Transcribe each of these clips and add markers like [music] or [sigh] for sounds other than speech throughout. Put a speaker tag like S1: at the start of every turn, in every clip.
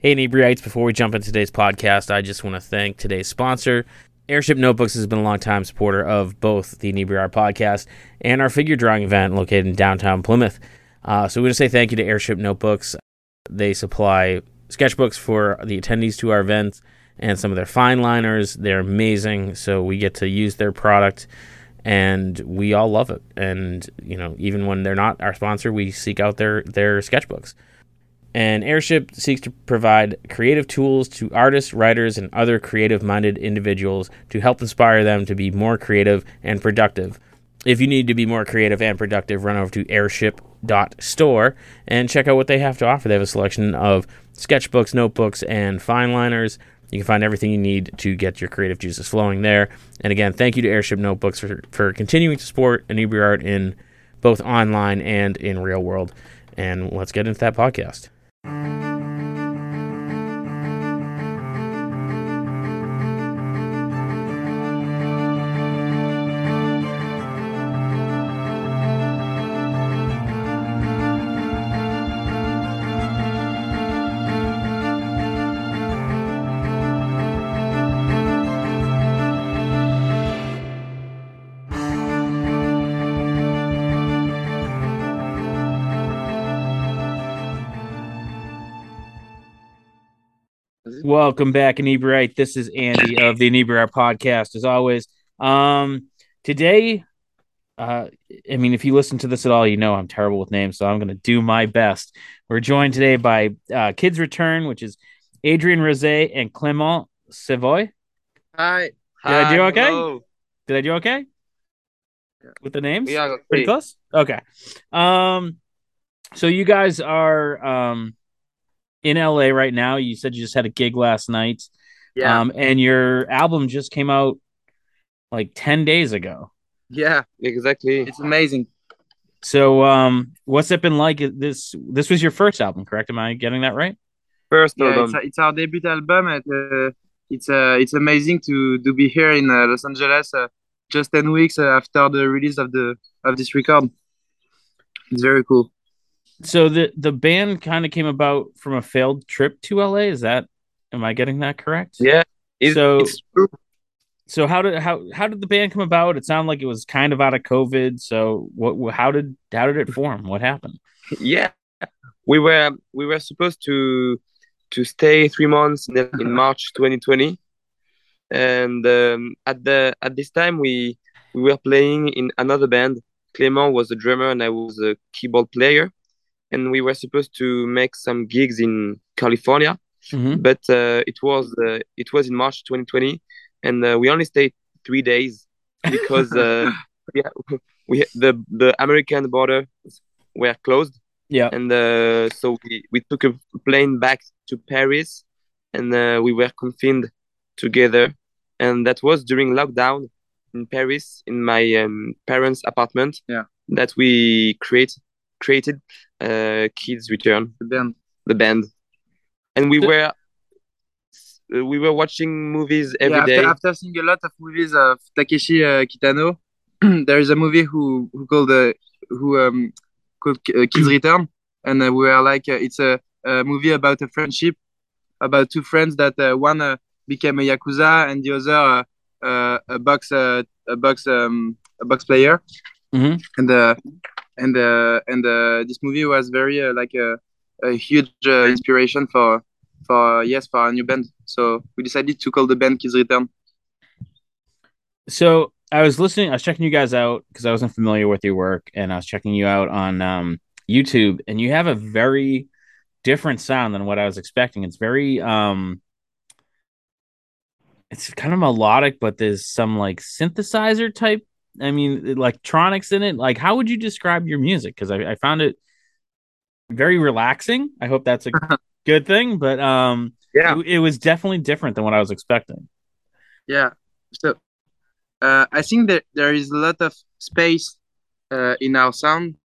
S1: Hey, inebriates, before we jump into today's podcast, I just want to thank today's sponsor. Airship Notebooks has been a long-time supporter of both the Inebriart podcast and our figure drawing event located in downtown Plymouth. Uh, so we want to say thank you to Airship Notebooks. They supply sketchbooks for the attendees to our events and some of their fine liners. They're amazing. So we get to use their product and we all love it. And, you know, even when they're not our sponsor, we seek out their, their sketchbooks. And Airship seeks to provide creative tools to artists, writers, and other creative minded individuals to help inspire them to be more creative and productive. If you need to be more creative and productive, run over to airship.store and check out what they have to offer. They have a selection of sketchbooks, notebooks, and fine liners. You can find everything you need to get your creative juices flowing there. And again, thank you to Airship Notebooks for, for continuing to support inebriart in both online and in real world. And let's get into that podcast. Mm-hmm. Welcome back, Inebriate. This is Andy of the Inebriart podcast, as always. Um, today, uh, I mean, if you listen to this at all, you know I'm terrible with names, so I'm going to do my best. We're joined today by uh, Kids Return, which is Adrian Rose and Clement Savoy.
S2: Hi.
S1: Did
S2: Hi,
S1: I do okay?
S2: hello.
S1: Did I do okay with the names?
S2: Yeah,
S1: Pretty close. Okay. Um, so you guys are um in LA right now. You said you just had a gig last night.
S2: Yeah.
S1: Um, and your album just came out like 10 days ago.
S2: yeah.
S3: Exactly.
S2: It's amazing.
S1: So, um, what's it been like? This this was your first album, correct? Am I getting that right?
S3: First
S2: Yeah,
S3: album.
S2: it's, it's our debut album, and uh, it's uh, it's amazing to to be here in uh, Los Angeles uh, just ten weeks uh, after the release of the of this record. It's very cool.
S1: So the the band kind of came about from a failed trip to LA. Is that? Am I getting that correct?
S3: yeah. It,
S1: So-. So how did how how did the band come about? It sounded like it was kind of out of COVID. So what? How did how did it form? What happened?
S3: Yeah. We were we were supposed to to stay three months in, in March 2020, and um, at the at this time we we were playing in another band. Clement was the drummer and I was a keyboard player, and we were supposed to make some gigs in California.
S1: Mhm.
S3: but uh, it was uh, it was in March 2020, and uh, we only stayed three days because uh, yeah, [laughs] we the the American border were closed,
S1: Yeah.
S3: and uh, so we, we took a plane back to Paris, and uh, we were confined together, and that was during lockdown in Paris in my um, parents' apartment.
S2: Yeah.
S3: that we create created uh, Kids Return
S2: The band.
S3: the band, and we
S1: The-
S3: were uh, we were watching movies every
S2: yeah,
S3: day.
S2: after, after seeing a lot of movies of Takeshi uh, Kitano, [clears throat] there is a movie who who called uh, who um called uh, Kids Return, and uh, we were like, uh, it's a, a movie about a friendship, about two friends that uh, one uh, became a yakuza and the other uh, uh, a box uh, a box um a box player,
S1: Mhm.
S2: and uh, and uh, and uh, this movie was very uh, like a a huge inspiration for for yes for our new band. So we decided to call the band Kids Return.
S1: So I was listening. I was checking you guys out because I wasn't familiar with your work, and I was checking you out on um, YouTube, and you have a very different sound than what I was expecting. It's very um, it's kind of melodic, but there's some like synthesizer type. I mean, electronics in it. Like, how would you describe your music? Because I, I found it very relaxing. I hope that's a [laughs] good thing, but um,
S3: Yeah.
S1: it, it was definitely different than what I was expecting.
S2: Yeah. So uh, I think that there is a lot of space uh, in our sound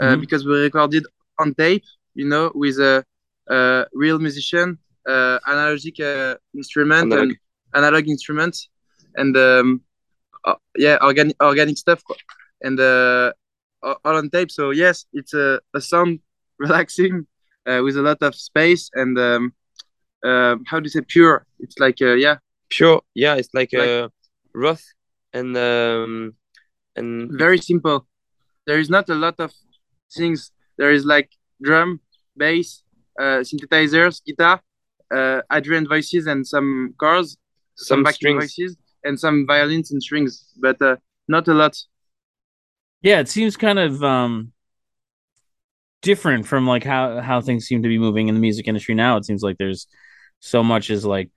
S2: uh,
S1: Mhm.
S2: because we recorded on tape, you know, with a, a real musician, uh, analogic uh, instrument
S3: Analog.
S2: and analog instruments, and um, uh, yeah, organic organic stuff, and uh, all on tape. So yes, it's a, a sound [laughs] relaxing uh, with a lot of space and um, uh, how do you say pure? It's like uh, yeah,
S3: Pure, yeah, it's like,
S2: Like-
S3: uh, rough and um and
S2: very simple. There is not a lot of things. There is like drum, bass, uh, synthesizers, guitar, uh, Adrian voices, and some chords,
S3: some
S2: backing
S3: strings.
S2: voices, and some violins and strings, but uh, not a lot.
S1: Yeah, it seems kind of um different from like how how things seem to be moving in the music industry now. It seems like there's so much is like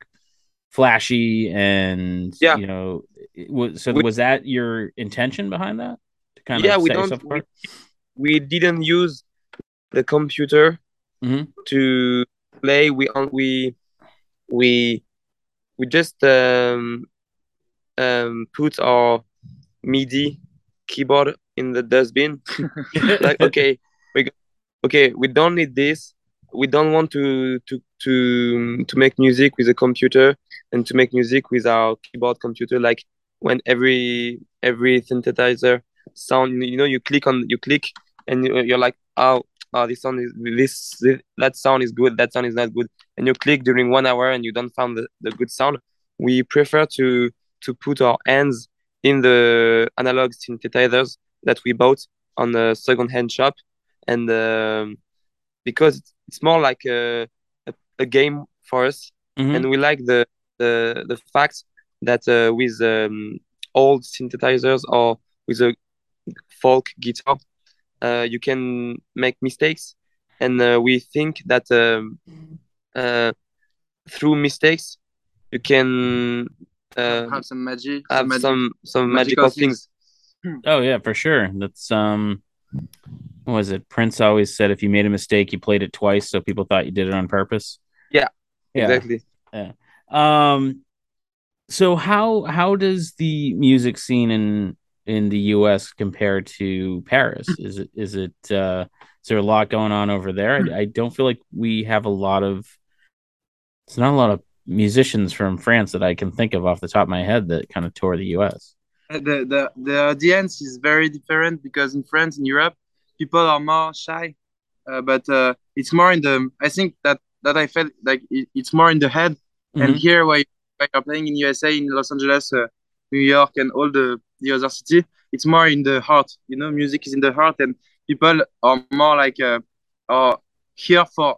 S1: flashy and
S3: Yeah.
S1: you know was so
S3: We-
S1: was that your intention behind that? To kind
S3: Yeah,
S1: of
S3: we don't-
S1: apart?
S3: we didn't use the computer
S1: Mhm.
S3: to play. We on we we we just um um put our MIDI keyboard in the dustbin. [laughs] like okay, we okay, we don't need this. We don't want to to to to make music with a computer and to make music with our keyboard computer. Like when every every synthesizer sound, you know, you click on you click and you- you're like, oh, oh, this sound is this, this that sound is good, that sound is not good, and you click during one hour and you don't find the, the good sound. We prefer to to put our hands in the analog synthesizers that we bought on a second-hand shop, and um, because it's, more like a, a a game for us,
S1: Mhm.
S3: and we like the the the fact that uh, with um, old synthesizers or with a folk guitar, uh, you can make mistakes, and uh, we think that um, uh, through mistakes you can uh,
S2: have some magic.
S3: have
S2: magic.
S3: some some
S2: magical
S3: magical things.
S1: Oh yeah, for sure. That's um what was it? Prince always said if you made a mistake, you played it twice, so people thought you did it on purpose.
S3: Yeah,
S1: Yeah.
S3: Exactly.
S1: Um so how how does the music scene in in the US compare to Paris? Is it is it uh is there a lot going on over there? I, I don't feel like we have a lot of it's not a lot of musicians from France that I can think of off the top of my head that kind of tour the US.
S2: Uh, the the the audience is very different because in France in Europe people are more shy uh, but uh, it's more in the I think that that I felt like it, it's more in the head and
S1: Mhm.
S2: here where, you- where you're playing in USA in Los Angeles uh, New York and all the the other city it's more in the heart you know music is in the heart and people are more like uh, are here for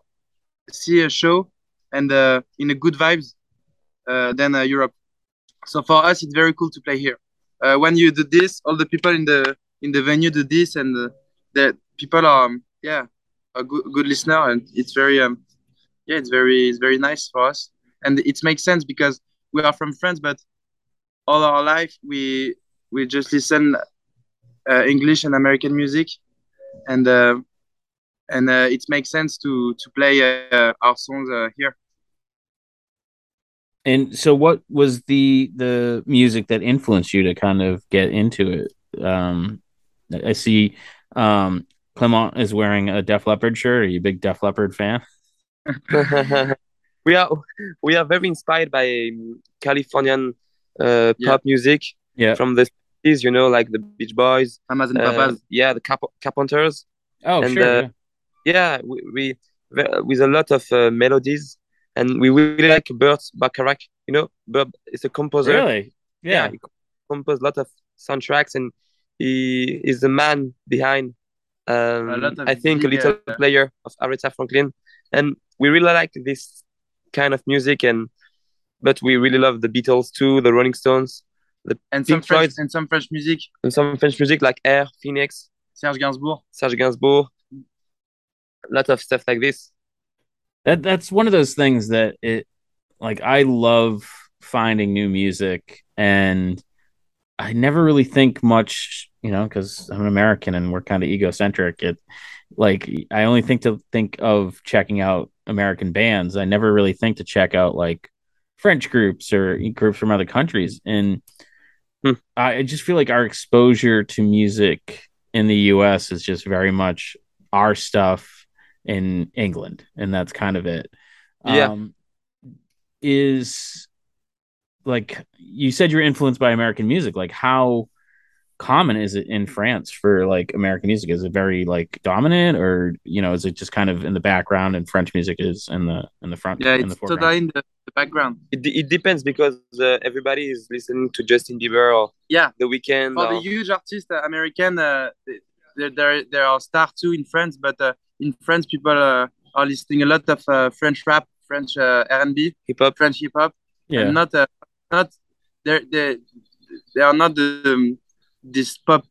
S2: see a show and uh, in a good vibes uh, than uh, Europe. So for us it's very cool to play here. When you do this, all the people in the in the venue do this, and the people are um, yeah a good good listener, and it's very um yeah it's very it's very nice for us, and it makes sense because we are from France, but all our life we we just listen uh, English and American music, and uh, and uh, it makes sense to to play our songs here.
S1: And so, what was the the music that influenced you to kind of get into it? Um, I see um, Clement is wearing a Def Leppard shirt. Are you a big Def Leppard fan? [laughs] [laughs]
S3: we are we are very inspired by um, Californian uh,
S2: Yeah.
S3: pop music
S1: Yeah.
S3: from the 60s, you know, like the Beach Boys,
S2: Mamas and
S3: uh,
S2: papas.
S3: yeah, the Cap- Carpenters.
S1: Oh,
S3: And,
S1: sure.
S3: uh,
S1: yeah.
S3: Yeah, we, we with a lot of uh, melodies, and we really like Burt Bacharach. You know, Burt is a composer.
S1: Really?
S3: Yeah,
S1: Yeah.
S3: he composed a lot of soundtracks, and he is the man behind. Um,
S2: A lot of
S3: I think a little player of Aretha Franklin, and we really like this kind of music. And but we really love the Beatles too, the Rolling Stones, the
S2: and some French
S3: Floyd.
S2: and some French music.
S3: and some French music like Air, Phoenix,
S2: Serge Gainsbourg.
S3: Serge Gainsbourg, a lot of stuff like this.
S1: That that's one of those things that it like I love finding new music and I never really think much, you know, because I'm an American and we're kind of egocentric. It like I only think to think of checking out American bands. I never really think to check out like French groups or groups from other countries. And
S3: Hmm.
S1: I I just feel like our exposure to music in the US is just very much our stuff in England, and that's kind of it.
S3: Yeah.
S1: Um, is like you said you're influenced by American music. Like how common is it in France for like American music? Is it very like dominant, or you know, is it just kind of in the background and French music is in the in the front?
S2: Yeah,
S1: in the
S2: it's
S1: foreground?
S2: totally in the, the background.
S3: It, it depends because uh, everybody is listening to Justin Bieber or
S2: Yeah,
S3: The Weeknd.
S2: for the huge artists, uh, American, uh, there, there there are stars too in France, but uh, in France, people uh, are listening a lot of uh, French rap, French uh, R&B,
S3: hip hop.
S2: French hip hop,
S1: Yeah,
S2: and not uh, not they they they are not the um, this pop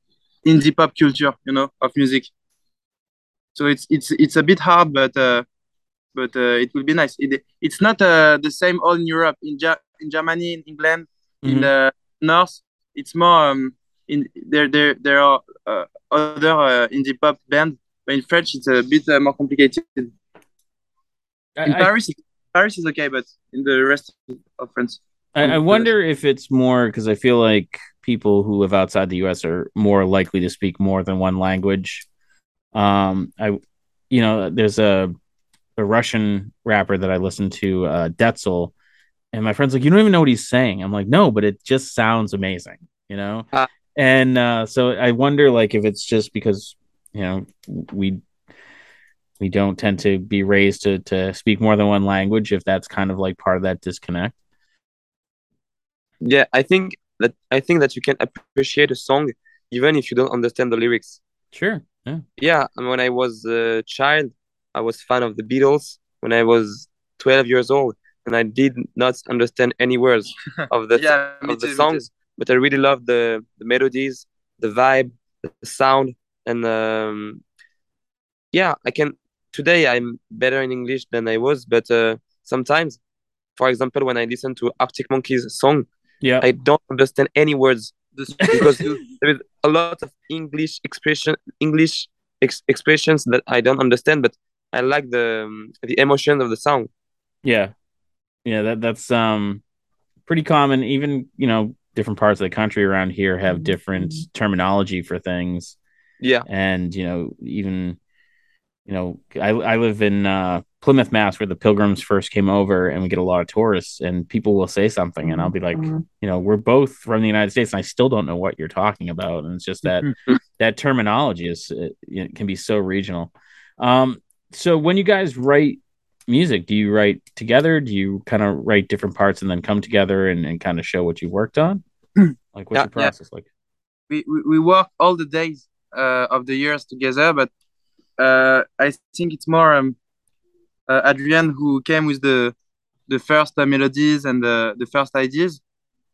S2: indie pop culture, you know, of music. So it's it's it's a bit hard, but uh, but uh, it will be nice. It, it's not uh, the same all in Europe. In ja- in Germany, in England, in
S1: Mhm.
S2: the north, it's more um, in there there there are uh, other uh, indie pop band, but in French it's a bit uh, more complicated. In
S1: I, I-
S2: Paris, Paris is okay, but in the rest of France,
S1: I, I wonder if it's more because I feel like people who live outside the U.S. are more likely to speak more than one language. Um, I, you know, there's a a Russian rapper that I listen to, uh, Detzel, and my friend's like, "You don't even know what he's saying." I'm like, "No, but it just sounds amazing," you know.
S3: Ah.
S1: and uh, so I wonder, like, if it's just because you know we we don't tend to be raised to to speak more than one language, if that's kind of like part of that disconnect.
S3: Yeah, I think that I think that you can appreciate a song even if you don't understand the lyrics.
S1: Sure. Yeah.
S3: Yeah, and when I was a child, I was fan of the Beatles when I was 12 years old, and I did not understand any words [laughs] of the
S2: yeah,
S3: of the
S2: too, me too.
S3: songs, but I really loved the the melodies, the vibe, the sound, and um, yeah, I can. Today I'm better in English than I was, but uh, sometimes, for example, when I listen to Arctic Monkeys song,
S1: Yeah.
S3: I don't understand any words [laughs] because there is a lot of English expression, English ex- expressions that I don't understand, but I like the um, the emotion of the song.
S1: Yeah. Yeah, that that's um pretty common. Even, you know, different parts of the country around here have different terminology for things.
S3: Yeah,
S1: And, you know, even you know, I I live in uh Plymouth, Mass, where the pilgrims first came over and we get a lot of tourists and people will say something and I'll be like, you know, we're both from the United States and I still don't know what you're talking about. And it's just that [laughs] that terminology is it, it can be so regional. Um, so when you guys write music, do you write together? Do you kind of write different parts and then come together and, and kind of show what you worked on? [clears throat] Like what's
S3: Yeah,
S1: your process like?
S2: we, we, we work all the days uh, of the years together, but uh, I think it's more um, uh, Adrian who came with the the first uh, melodies and the, the first ideas,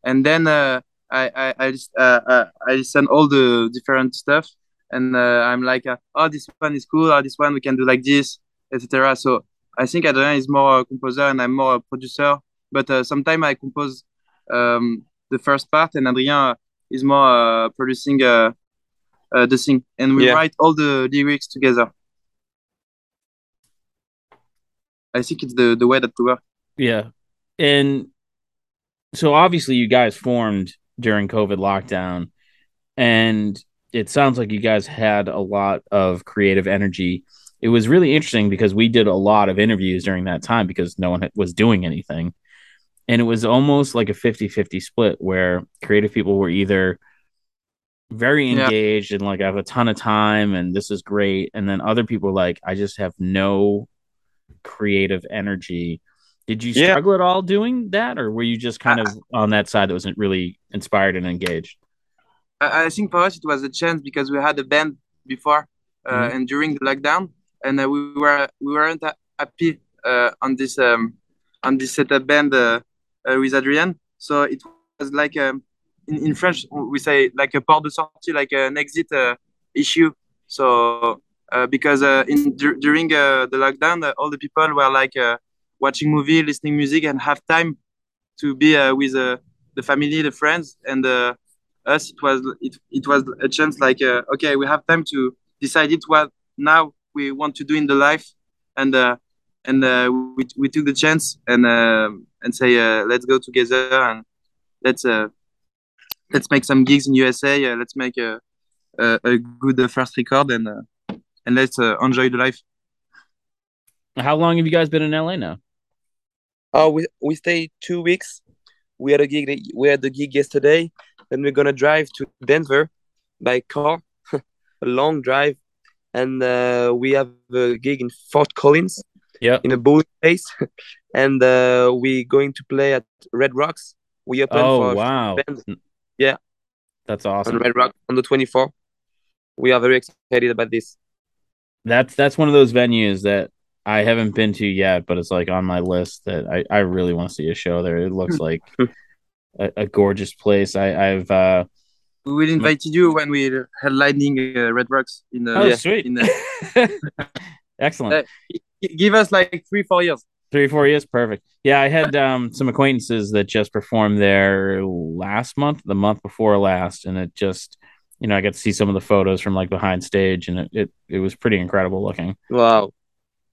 S2: and then uh, I I I, uh, uh, I listen all the different stuff, and uh, I'm like, uh, oh, this one is cool, oh, this one we can do like this, etc. So I think Adrian is more a composer and I'm more a producer, but uh, sometimes I compose um, the first part, and Adrian is more uh, producing uh, uh, the thing, and we
S3: Yeah.
S2: write all the lyrics together. I think it's the the way that we work.
S1: Yeah. And so obviously you guys formed during COVID lockdown and it sounds like you guys had a lot of creative energy. It was really interesting because we did a lot of interviews during that time because no one was doing anything. And it was almost like a 50-50 split where creative people were either very
S2: Yeah.
S1: engaged and like I have a ton of time and this is great and then other people like I just have no creative energy. Did you
S3: Yeah.
S1: struggle at all doing that, or were you just kind of on that side that wasn't really inspired and engaged?
S2: I, I think for us it was a chance because we had a band before uh,
S1: Mhm.
S2: and during the lockdown, and uh, we were we weren't ha- happy uh, on this um, on this setup band uh, uh, with Adrian. So it was like um, in, in French we say like a port de sortie, like an exit uh, issue. So uh, because uh, in dur- during the lockdown, all the people were like watching movie, listening music, and have time to be with the family, the friends, and us. It was it, it was a chance like okay, we have time to decide it what now we want to do in the life, and and uh, we we took the chance and uh, and say uh, let's go together and let's let's make some gigs in USA. Uh, let's make a a, a good uh, first record and uh, and let's uh, enjoy the life.
S1: How long have you guys been in LA now?
S3: Oh, we we stayed two weeks. We had a gig. We had the gig yesterday. Then we're gonna drive to Denver by car, [laughs] a long drive, and uh, we have a gig in Fort Collins
S1: Yeah.
S3: in a bowling place, [laughs] and uh, we going to play at Red Rocks. We open
S1: Oh
S3: for
S1: wow.
S3: Bands
S1: That's
S3: on
S1: awesome.
S3: Red Rock on the 24th. We are very excited about this.
S1: That's that's one of those venues that I haven't been to yet, but it's like on my list that I, I really want to see a show there. It looks like a, a gorgeous place. I, I've uh
S2: We will invite you when we're headlining uh, Red Rocks in the.
S1: oh
S3: Yeah.
S1: sweet.
S2: In the [laughs]
S1: Excellent.
S2: Uh, give us like three, four years.
S1: Three, four years, perfect. Yeah, I had um some acquaintances that just performed there last month, the month before last, and it just you know, I got to see some of the photos from like behind stage and it it, it was pretty incredible looking.
S3: Wow.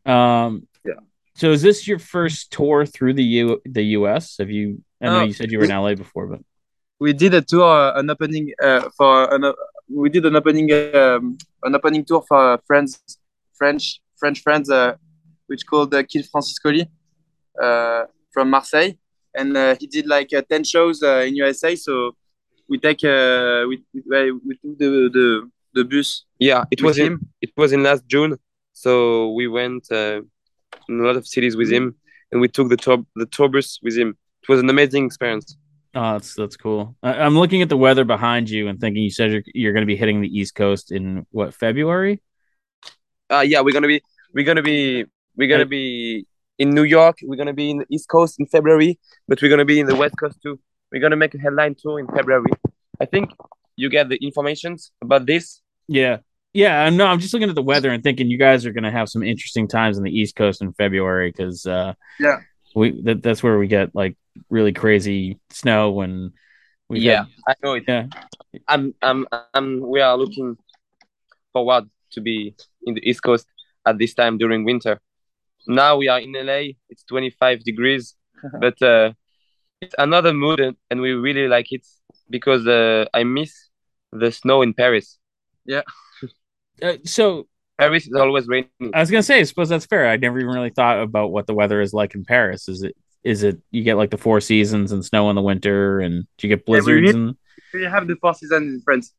S1: Um
S2: Yeah.
S1: so is this your first tour through the U the US? Have you I know
S2: No.
S1: you said you were in LA before, but
S2: we did a tour, uh, an opening uh, for an, uh, we did an opening um, an opening tour for friends, French French friends, uh, which called uh, Kid Francescoli, uh, from Marseille, and uh, he did like uh, ten shows uh, in USA. So we take uh, we we, we took the the the bus
S3: Yeah, it
S2: with
S3: was in
S2: him.
S3: it was in last June, so we went uh, in a lot of cities with him, and we took the tour the tour bus with him. It was an amazing experience.
S1: oh that's that's cool. I, I'm looking at the weather behind you and thinking you said you're you're gonna be hitting the East Coast in what February?
S3: Uh yeah, we're gonna be we're gonna be we're gonna be in New York. We're gonna be in the East Coast in February, but we're gonna be in the West Coast too. We're gonna make a headline tour in February. I think you get the informations about this.
S1: Yeah. Yeah, I know. I'm just looking at the weather and thinking you guys are going to have some interesting times on the East Coast in February because uh,
S2: Yeah.
S1: we that, that's where we get like really crazy snow and we
S3: yeah, I know it.
S1: yeah
S3: I'm, I'm, I'm. We are looking forward to be in the East Coast at this time during winter. Now we are in LA. It's 25 degrees, [laughs] but uh, it's another mood, and, and we really like it because uh, I miss the snow in Paris. [laughs]
S1: Uh, so
S3: Paris is always raining.
S1: I was gonna say I suppose that's fair. I never even really thought about what the weather is like in Paris. Is it is it you get like the four seasons and snow in the winter and do you get
S2: we
S1: blizzards
S2: really-
S1: and
S2: We really have the four seasons in France.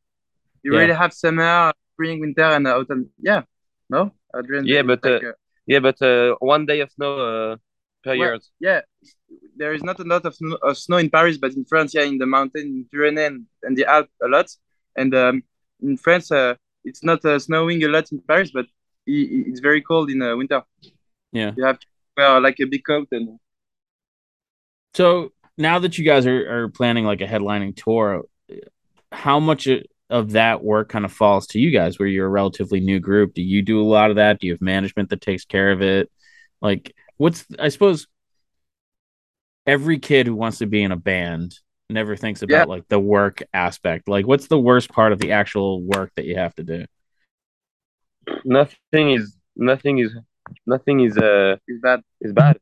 S2: You
S1: Yeah.
S2: really have summer, spring, winter, and uh, autumn. Yeah, no, Adrian.
S3: Yeah, but,
S2: like,
S3: uh, Yeah, but uh, one day of snow uh, per
S2: Well,
S3: year.
S2: yeah, there is not a lot of snow, of snow in Paris, but in France, yeah, in the mountain, in Pyrenees and, and the Alps, a lot. And um, in France, uh, it's not uh, snowing a lot in Paris, but i i- it's very cold in uh, winter.
S1: yeah.
S2: You have to wear like a big coat and
S1: So now that you guys are, are planning like a headlining tour, how much of that work kind of falls to you guys where you're a relatively new group? Do you do a lot of that? Do you have management that takes care of it? Like what's I suppose every kid who wants to be in a band never thinks about
S2: Yeah.
S1: like the work aspect. Like what's the worst part of the actual work that you have to do?
S3: Nothing is nothing is nothing is uh
S2: is bad.
S3: is bad.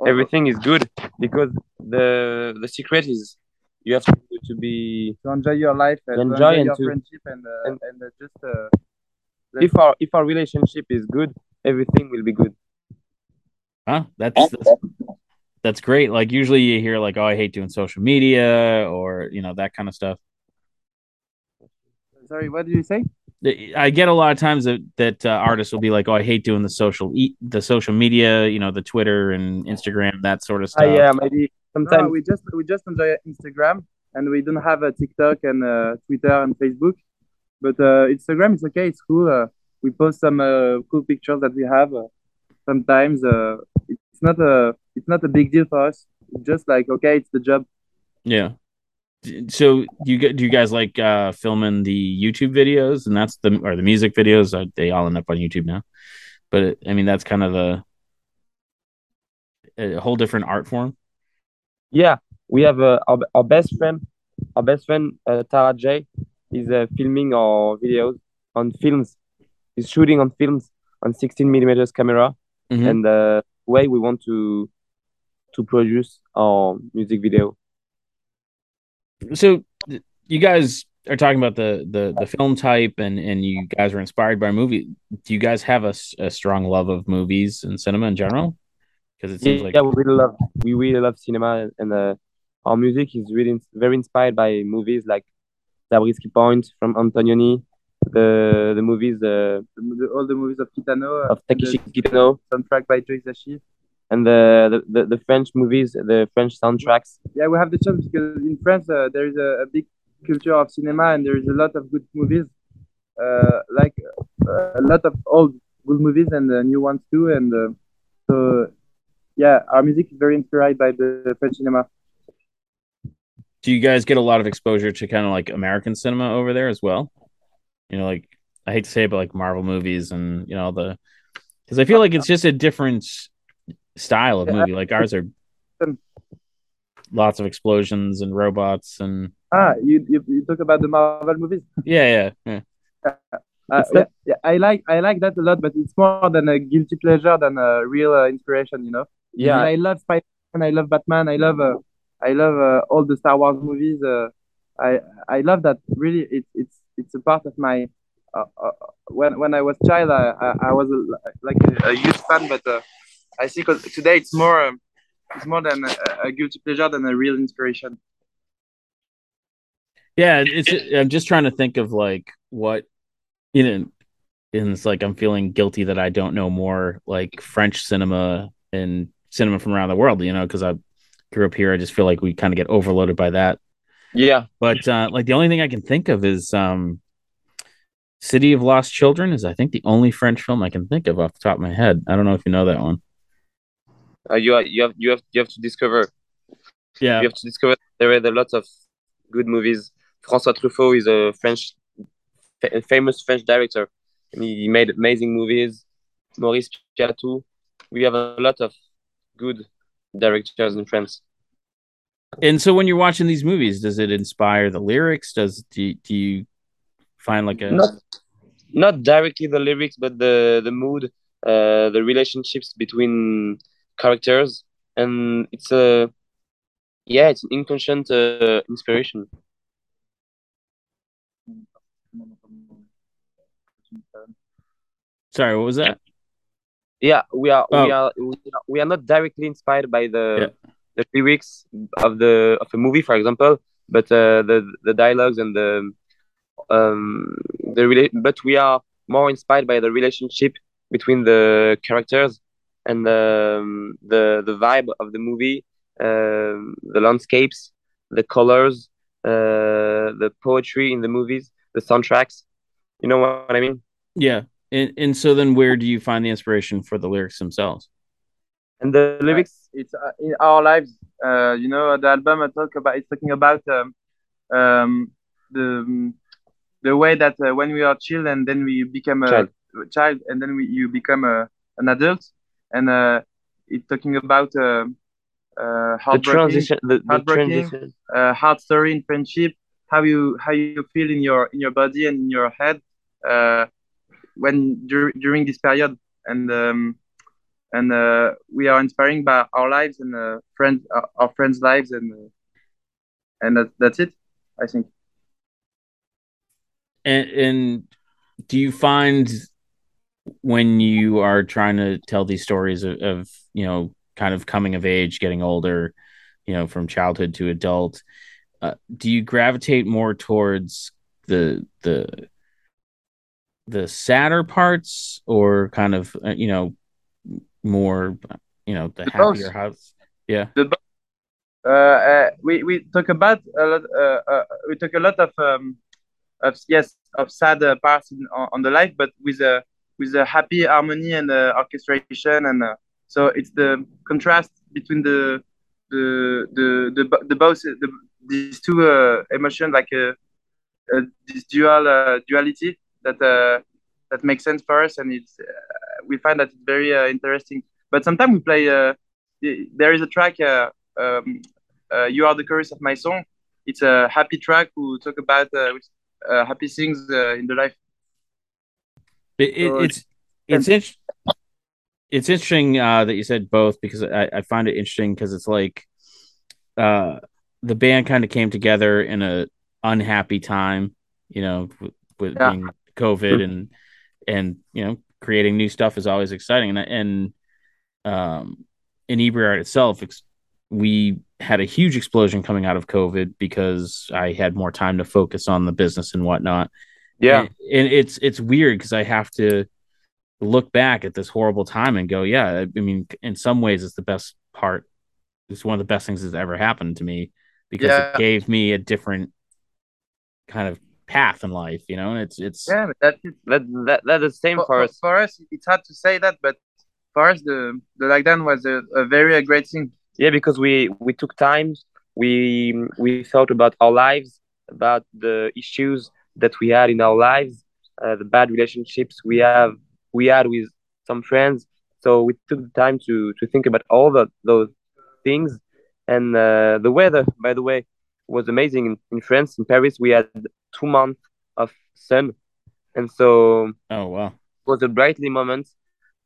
S2: Oh,
S3: Everything is good because the the secret is you have to, to be
S2: to enjoy your life, and
S3: Enjoy
S2: enjoy
S3: and
S2: your
S3: to-
S2: friendship, and uh,
S3: and-
S2: and, uh, just uh,
S3: if our if our relationship is good, everything will be good.
S1: Huh? That's, that's that's great. Like usually you hear like, oh, I hate doing social media or you know that kind of stuff.
S2: sorry, what did you say?
S1: I get a lot of times that that uh, artists will be like, "Oh, I hate doing the social e- the social media, you know, the Twitter and Instagram, that sort of stuff."
S3: yeah, maybe
S2: No,
S3: sometimes
S2: we just we just enjoy Instagram, and we don't have a TikTok and uh, Twitter and Facebook. But uh, Instagram is okay. It's cool. Uh, we post some uh, cool pictures that we have. Uh, sometimes uh, it's not a it's not a big deal for us. It's just like okay, it's the job.
S1: Yeah. So you get do you guys like uh filming the YouTube videos and that's the or the music videos? Uh, they all end up on YouTube now, but it, I mean that's kind of a a whole different art form.
S3: yeah, we have uh, our our best friend, our best friend uh, Tara J is uh, filming our videos on films. He's shooting on films on 16 millimeters camera,
S1: Mhm.
S3: and the way we want to to produce our music video.
S1: so you guys are talking about the the the film type and and you guys were inspired by a movie do you guys have a, a strong love of movies and cinema in general because it seems
S3: yeah,
S1: like
S3: we really love we really love cinema and uh, our music is really very inspired by movies like Zabriskie Point from Antonioni, the the movies uh,
S2: The, all the movies of Kitano, uh,
S3: of Takeshi Kitano,
S2: soundtrack by Joe Hisaishi.
S3: and the, the, the, French movies, the French soundtracks.
S2: Yeah, we have the chance because in France uh, there is a, a big culture of cinema and there is a lot of good movies, uh, like uh, a lot of old good movies and uh, new ones too. And uh, so, yeah, our music is very inspired by the French cinema.
S1: Do you guys get a lot of exposure to kind of like American cinema over there as well? You know, like I hate to say it, but like Marvel movies and you know the because I feel like it's just a different style of movie. Like ours are lots of explosions and robots and
S2: Ah, you, you, you talk about the Marvel movies.
S1: yeah, yeah, yeah.
S2: Uh, yeah, yeah, I like I like that a lot, but it's more than a guilty pleasure than a real uh, inspiration, you know. And
S3: Yeah,
S2: I love Spider-Man, I love Batman, I love uh, I love uh, all the Star Wars movies. Uh, I I love that. Really, it's it's it's a part of my. Uh, uh, when when I was child, I I, I was a, like a, a huge fan, but uh, I think today it's more um, it's more than a, a guilty pleasure than a real inspiration.
S1: Yeah, it's I'm just trying to think of like what you know and it's like I'm feeling guilty that I don't know more like French cinema and cinema from around the world, you know, because I grew up here. I just feel like we kind of get overloaded by that.
S3: yeah.
S1: But uh like the only thing I can think of is um City of Lost Children is I think the only French film I can think of off the top of my head. I don't know if you know that one.
S3: Uh, you are, you have you have you have to discover
S1: Yeah.
S3: you have to discover there are a lot of good movies. François Truffaut is a French, fa- famous French director, and he made amazing movies. Maurice Pialat. We have a lot of good directors in France.
S1: And so when you're watching these movies, does it inspire the lyrics? Does do you, do you find like a
S3: Not not directly the lyrics, but the the mood, uh, the relationships between characters, and it's a yeah, it's an inconscient uh, inspiration.
S1: sorry, what was that?
S3: Yeah, we are
S1: Oh.
S3: we are we are, we are not directly inspired by the the lyrics of the of a movie, for example, but uh, the the dialogues and the um the rela- but we are more inspired by the relationship between the characters and um, the the vibe of the movie, um, the landscapes, the colors, uh, the poetry in the movies, the soundtracks. You know what I mean?
S1: Yeah. And and so then where do you find the inspiration for the lyrics themselves?
S3: And the lyrics
S2: it's uh, in our lives. Uh, you know, the album I talk about it's talking about um, um, the the way that uh, when we are child and then we become a
S3: Child.
S2: child and then we, you become a, an adult, and uh, it's talking about uh, uh,
S3: the transition the, the transition
S2: uh, hard story in friendship, how you how you feel in your in your body and in your head uh, when dur- during this period, and um, and uh, we are inspiring by our lives and uh, friends our, our friends' lives and uh, and that, that's it, I think.
S1: And and do you find when you are trying to tell these stories of, of you know kind of coming of age, getting older, you know, from childhood to adult, uh, do you gravitate more towards the the the sadder parts or kind of uh, you know more you know the
S2: Both.
S1: happier house yeah
S2: uh, uh, we we talk about a lot. Uh, uh, we talk a lot of um, of yes of sad uh, parts in, on, on the life, but with a with a happy harmony and uh, orchestration, and uh, so it's the contrast between the the the the, the both the, these two uh, emotions, like uh, uh, this dual uh, duality that uh, that makes sense for us, and it's uh, we find that it's very uh, interesting. But sometimes we play. Uh, there is a track. Uh, um, uh, you are the chorus of my song. It's a happy track who talk about uh, uh, happy things uh, in the life.
S1: It, it,
S2: So
S1: it's it's in, it's interesting uh, that you said both because I, I find it interesting because it's like uh, the band kind of came together in a unhappy time, you know, with, with
S2: Yeah.
S1: being COVID and and you know creating new stuff is always exciting and and um, Inebriart itself, ex- we had a huge explosion coming out of COVID because I had more time to focus on the business and whatnot.
S3: Yeah.
S1: And, and it's it's weird because I have to look back at this horrible time and go, yeah, I mean, in some ways, it's the best part. It's one of the best things that's ever happened to me because
S2: Yeah.
S1: it gave me a different kind of path in life. You know, it's it's
S2: Yeah, but that's.
S3: That that that's the same
S2: For,
S3: for
S2: for,
S3: us.
S2: for us, it's hard to say that, but for us, the the lockdown was a, a very uh, great thing.
S3: Yeah, because we we took time. We we thought about our lives, about the issues that we had in our lives, uh, the bad relationships we have we had with some friends. So we took the time to to think about all the those things, and uh, the weather, by the way, was amazing in, in France. In Paris, we had two months of sun, and so
S1: oh wow.
S3: it was a brightly moment.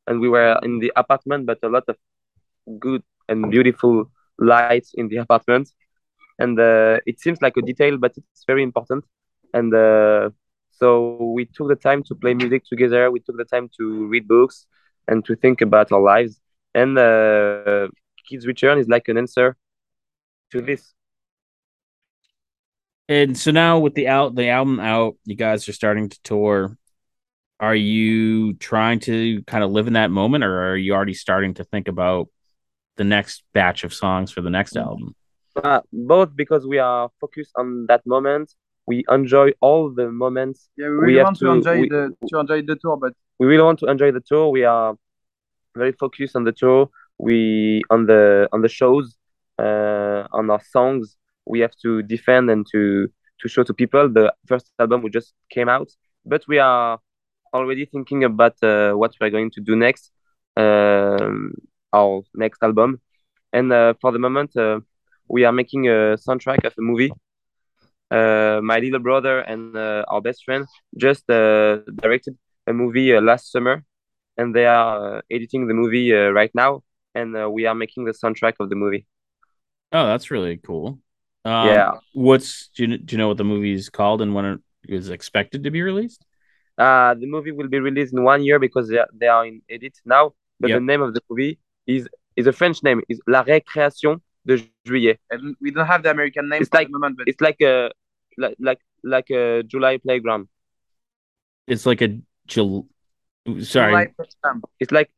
S3: And we were in the apartment, but a lot of good and beautiful lights in the [laughs] apartment. And uh, it seems like a detail, but it's very important. And uh, so we took the time to play music together. We took the time to read books and to think about our lives. And uh, Kids Return is like an answer to this.
S1: And so now with the out the album out, you guys are starting to tour. Are you trying to kind of live in that moment, or are you already starting to think about the next batch of songs for the next album?
S3: Uh, both because we are focused on that moment. We enjoy all the moments.
S2: Yeah, we
S3: We
S2: really
S3: have
S2: want to,
S3: to-
S2: enjoy
S3: we-
S2: the to enjoy the tour, but
S3: we really want to enjoy the tour. We are very focused on the tour. We on the on the shows, uh, on our songs. We have to defend and to to show to people. The first album we just came out, but we are already thinking about uh, what we're going to do next, um, our next album. And uh, for the moment, uh, we are making a soundtrack of a movie. Uh, my little brother and uh, our best friend just uh, directed a movie last summer, and they are editing the movie right now, and we are making the soundtrack of the movie.
S1: Oh, that's really cool. Um,
S3: Yeah.
S1: What's do you, do you know what the movie is called and when it is expected to be released?
S3: Uh, the movie will be released in one year because they are, they are in edit now. But
S1: Yep.
S3: the name of the movie is is a French name. is La Récréation de Juillet.
S2: and we don't have the American name
S3: It's
S2: for
S3: like-
S2: the moment. But
S3: It's like a like like like a July playground.
S1: It's like a Jul- sorry,
S2: July.
S3: It's like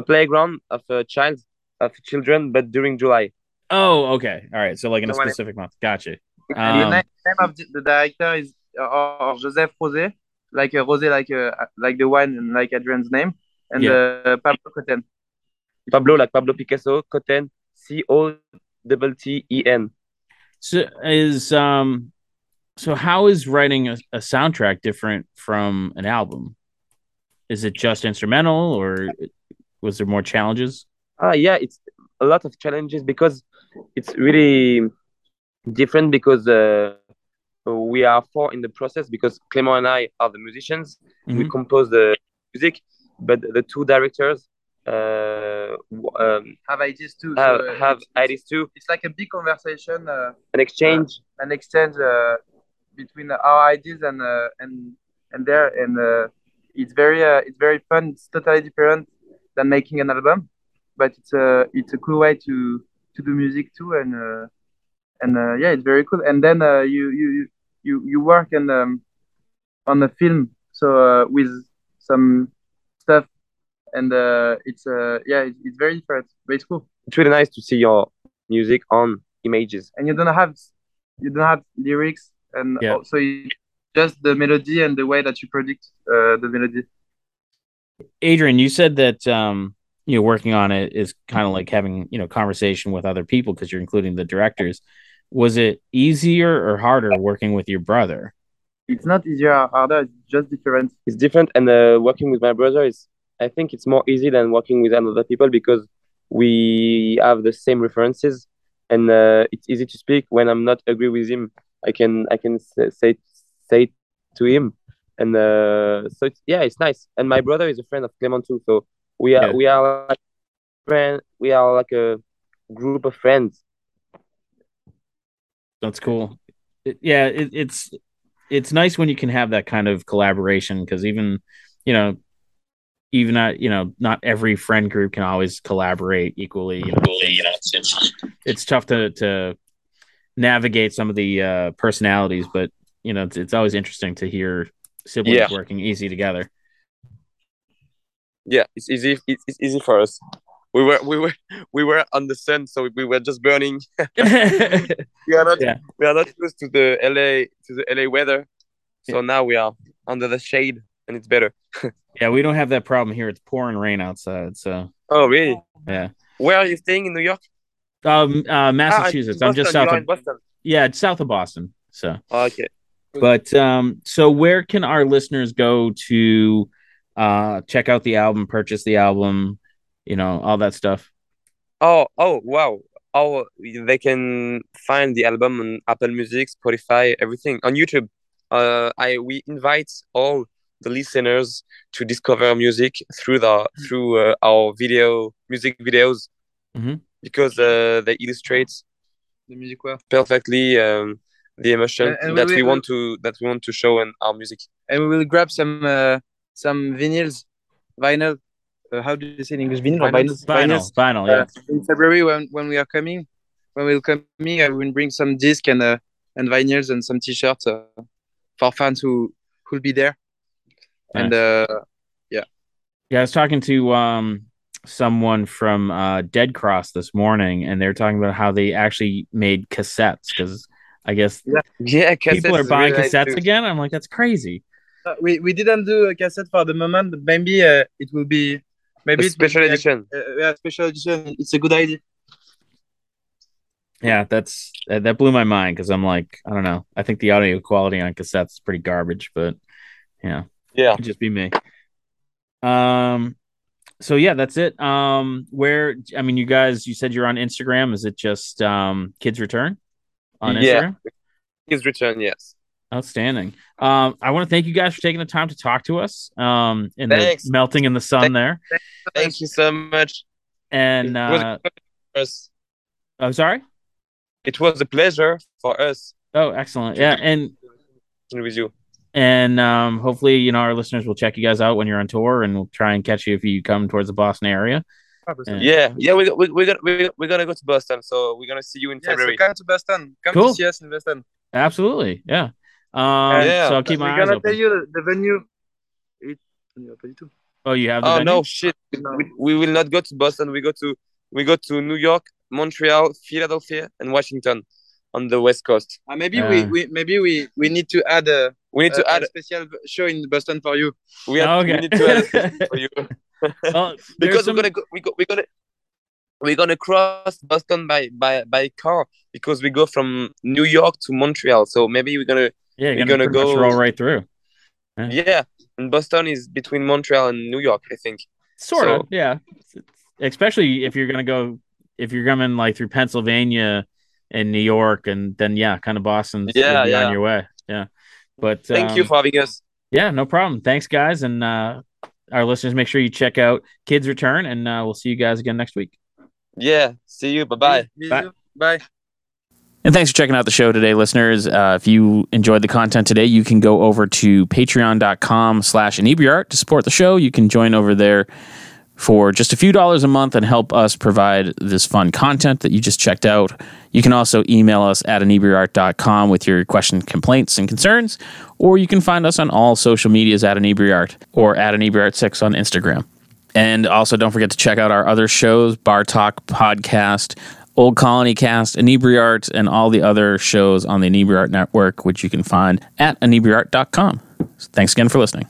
S3: a playground of a child of children, but during July.
S1: Oh, okay. All right. So like in a
S3: So
S1: specific month. Gotcha.
S2: And the
S1: Um,
S2: name of the, the director is uh, uh, Joseph Rosé, like uh, Rosé, like uh, like the wine and like Adrian's name, and uh, Pablo Cotten.
S3: Pablo like Pablo Picasso, Cotten, C O double T E N.
S1: So is um so how is writing a, a soundtrack different from an album? Is it just instrumental or was there more challenges?
S3: Ah, yeah, it's a lot of challenges because it's really different because uh, we are four in the process because Clément and I are the musicians. We
S1: Mhm.
S3: compose the music, but the two directors uh, um,
S2: Have ideas too.
S3: have,
S2: so, uh,
S3: have
S2: it's-
S3: ideas too,
S2: It's like a big conversation, uh,
S3: an exchange.
S2: an exchange uh, between our ideas and uh, and and there, and uh, it's very uh, it's very fun. It's totally different than making an album, but it's a it's a cool way to to do music too, and uh, and uh, yeah, it's very cool. And then uh, you you you you work on um, on the film, so uh, with some stuff, and uh, it's uh, yeah, it's, it's very different, but it's cool.
S3: It's really nice to see your music on images.
S2: and you don't have you don't have lyrics and
S1: Yeah.
S2: also you, just the melody and the way that you predict uh, the melody
S1: Adrian, you said that um you know working on it is kind of like having, you know, conversation with other people because you're including the directors. Was it easier or harder working with your brother?
S2: it's not easier or harder it's just different
S3: It's different, and uh, working with my brother is, I think, it's more easy than working with other people because we have the same references, and uh, it's easy to speak. When I'm not agree with him, I can I can say say, say to him, and uh, so it's, yeah, it's nice. And my brother is a friend of Clement too, so we are
S1: Yeah.
S3: we are like friend. We are like a group of friends.
S1: That's cool. It- yeah, it, it's it's nice when you can have that kind of collaboration because even you know even at you know not every friend group can always collaborate equally. You know,
S4: you know, it's, it's,
S1: it's tough to to navigate some of the uh, personalities, but you know, it's, it's always interesting to hear siblings
S3: Yeah.
S1: working easy together.
S3: Yeah, it's easy. It's, it's easy for us. We were we were we were on the sun, so we were just burning. [laughs] We are not
S1: Yeah.
S3: we are not used to the LA to the LA weather, so now we are under the shade and it's better. [laughs]
S1: yeah, we don't have that problem here. It's pouring rain outside, so
S3: Oh really?
S1: yeah.
S3: Where are you staying in New York?
S1: Um, uh,
S3: Ah,
S1: Massachusetts. I'm just south of
S3: Boston.
S1: yeah, it's south of Boston. So,
S3: Oh, okay.
S1: but um, so where can our listeners go to uh check out the album, purchase the album, you know, all that stuff?
S3: Oh oh wow. Oh, they can find the album on Apple Music, Spotify, everything on YouTube. Uh, I we invite all the listeners to discover music through the through uh, our video music videos
S1: Mhm.
S3: because uh, they illustrate
S2: The music well.
S3: perfectly um, the emotion
S2: And- and
S3: that
S2: we-
S3: we,
S2: we-
S3: want to that we want to show in our music.
S2: And we will grab some uh, some vinyls, vinyl. Uh, how do you say in English? Vinyl
S3: Vinyls?
S1: Vinyl,
S2: Vinyls.
S1: vinyl, yeah.
S2: Uh, in February when, when we are coming, when we'll coming, I will bring some disc and uh, and vinyls and some t-shirts uh, for fans who who'll be there. And uh,
S1: Yeah, I was talking to um someone from uh Dead Cross this morning, and they're talking about how they actually made cassettes because I guess
S3: Yeah, yeah
S1: people are buying
S3: really
S1: cassettes again. I'm like, that's crazy.
S2: Uh, we we didn't do a cassette for the moment, but maybe uh, it will be maybe
S3: A special
S2: be
S3: edition.
S2: Uh, yeah, special edition. It's a good idea.
S1: Yeah, that's that, that blew my mind because I'm like, I don't know. I think the audio quality on cassettes is pretty garbage, but yeah,
S3: Yeah.
S1: could just be me. Um, so yeah, that's it. Um, where I mean, you guys, you said you're on Instagram. Is it just um Kids Return on Instagram?
S3: Yeah.
S1: Instagram?
S3: His return, yes.
S1: Outstanding. Um, I want to thank you guys for taking the time to talk to us. Um, in
S3: Thanks.
S1: the melting in the sun
S3: Thank-
S1: there,
S3: Thank you so much.
S1: and uh,
S3: us.
S1: I'm sorry.
S3: it was a pleasure for us
S1: Oh, excellent. Yeah, and
S3: with you.
S1: and um, hopefully, you know, our listeners will check you guys out when you're on tour, and we'll try and catch you if you come towards the Boston area. Yeah.
S3: Yeah, yeah, we we we're gonna we, we're gonna go to Boston, so we're gonna see you in
S2: Yeah, so come to Boston. Come
S1: Cool.
S2: to see us in Boston.
S1: Absolutely, yeah. Um,
S3: Yeah.
S1: so I'll keep
S2: We're
S1: eyes
S2: gonna
S1: open.
S2: tell you the, the venue. It, pas.
S1: Oh, you have the
S3: Oh
S1: venue?
S3: no, shit!
S2: No.
S3: We, we will not go to Boston. We go to we go to New York, Montreal, Philadelphia, and Washington on the West Coast.
S2: Uh, maybe we,
S1: Uh,
S2: we maybe we, we need to add a,
S3: We need
S2: a,
S3: to add
S2: a special show in Boston for you.
S3: we, have,
S1: Okay.
S3: we need to add a [laughs] for you
S1: Well, [laughs]
S3: because
S1: some-
S3: we're gonna go, we go, we're gonna we're gonna cross Boston by by by car because we go from New York to Montreal. So maybe we're gonna
S1: yeah, you're
S3: we're
S1: gonna,
S3: gonna go-
S1: roll right through. Yeah.
S3: yeah. And Boston is between Montreal and New York, I think.
S1: Sort of,
S3: So-
S1: yeah. Especially if you're gonna go, if you're coming like through Pennsylvania and New York, and then yeah, kind of Boston's
S3: Yeah,
S1: would be on
S3: yeah.
S1: your way. Yeah, but
S3: Thank you
S1: um,
S3: for having us.
S1: Yeah, no problem. Thanks, guys, and uh, our listeners. Make sure you check out Kids Return, and uh, we'll see you guys again next week.
S3: Yeah. See you. Bye bye.
S2: Bisous. Bye.
S1: And thanks for checking out the show today, listeners. Uh, if you enjoyed the content today, you can go over to patreon.com slash inebriart to support the show. You can join over there for just a few dollars a month and help us provide this fun content that you just checked out. You can also email us at inebriart.com with your questions, complaints, and concerns, or you can find us on all social medias at inebriart or at inebriart6 on Instagram. And also, don't forget to check out our other shows Bar Talk Podcast, Old Colony Cast, Inebriart, and all the other shows on the Inebriart Network, which you can find at inebriart.com. Thanks again for listening.